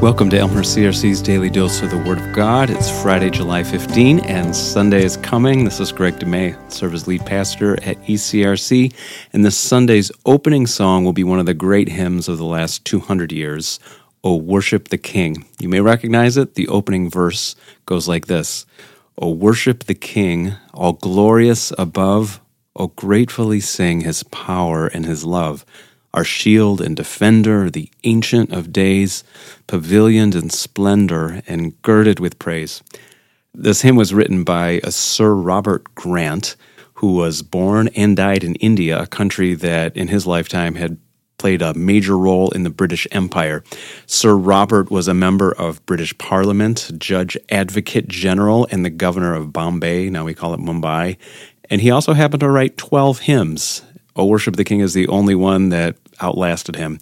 Welcome to Elmhurst CRC's Daily Dose of the Word of God. It's Friday, July 15, and Sunday is coming. This is Greg DeMay, serve as lead pastor at ECRC, and this Sunday's opening song will be one of the great hymns of the last 200 years, O Worship the King. You may recognize it. The opening verse goes like this O worship the King, all glorious above, O gratefully sing his power and his love our shield and defender, the ancient of days, pavilioned in splendor and girded with praise. This hymn was written by a Sir Robert Grant, who was born and died in India, a country that in his lifetime had played a major role in the British Empire. Sir Robert was a member of British Parliament, Judge Advocate General, and the Governor of Bombay, now we call it Mumbai. And he also happened to write 12 hymns. O Worship the King is the only one that outlasted him.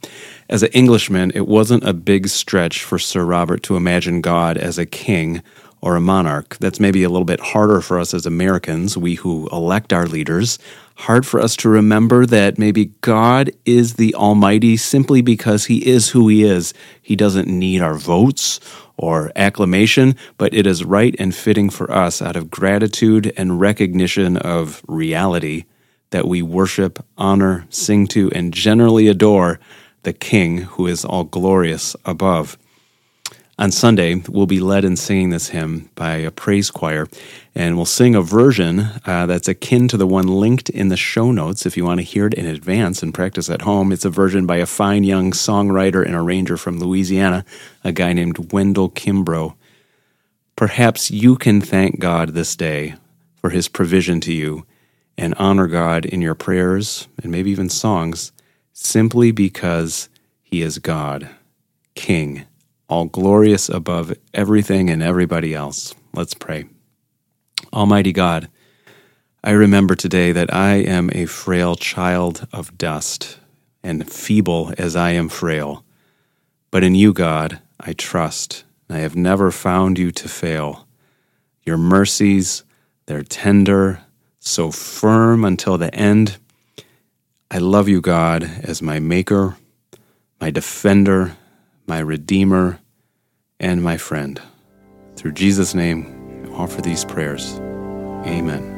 As an Englishman, it wasn't a big stretch for Sir Robert to imagine God as a king or a monarch. That's maybe a little bit harder for us as Americans, we who elect our leaders. Hard for us to remember that maybe God is the Almighty simply because He is who He is. He doesn't need our votes or acclamation, but it is right and fitting for us out of gratitude and recognition of reality that we worship, honor, sing to, and generally adore the King who is all glorious above. On Sunday, we'll be led in singing this hymn by a praise choir, and we'll sing a version uh, that's akin to the one linked in the show notes if you want to hear it in advance and practice at home. It's a version by a fine young songwriter and arranger from Louisiana, a guy named Wendell Kimbrough. Perhaps you can thank God this day for his provision to you and honor God in your prayers and maybe even songs simply because He is God, King, all glorious above everything and everybody else. Let's pray. Almighty God, I remember today that I am a frail child of dust and feeble as I am frail. But in you, God, I trust. I have never found you to fail. Your mercies, they're tender, so firm until the end. I love you, God, as my maker, my defender, my redeemer, and my friend. Through Jesus' name, I offer these prayers. Amen.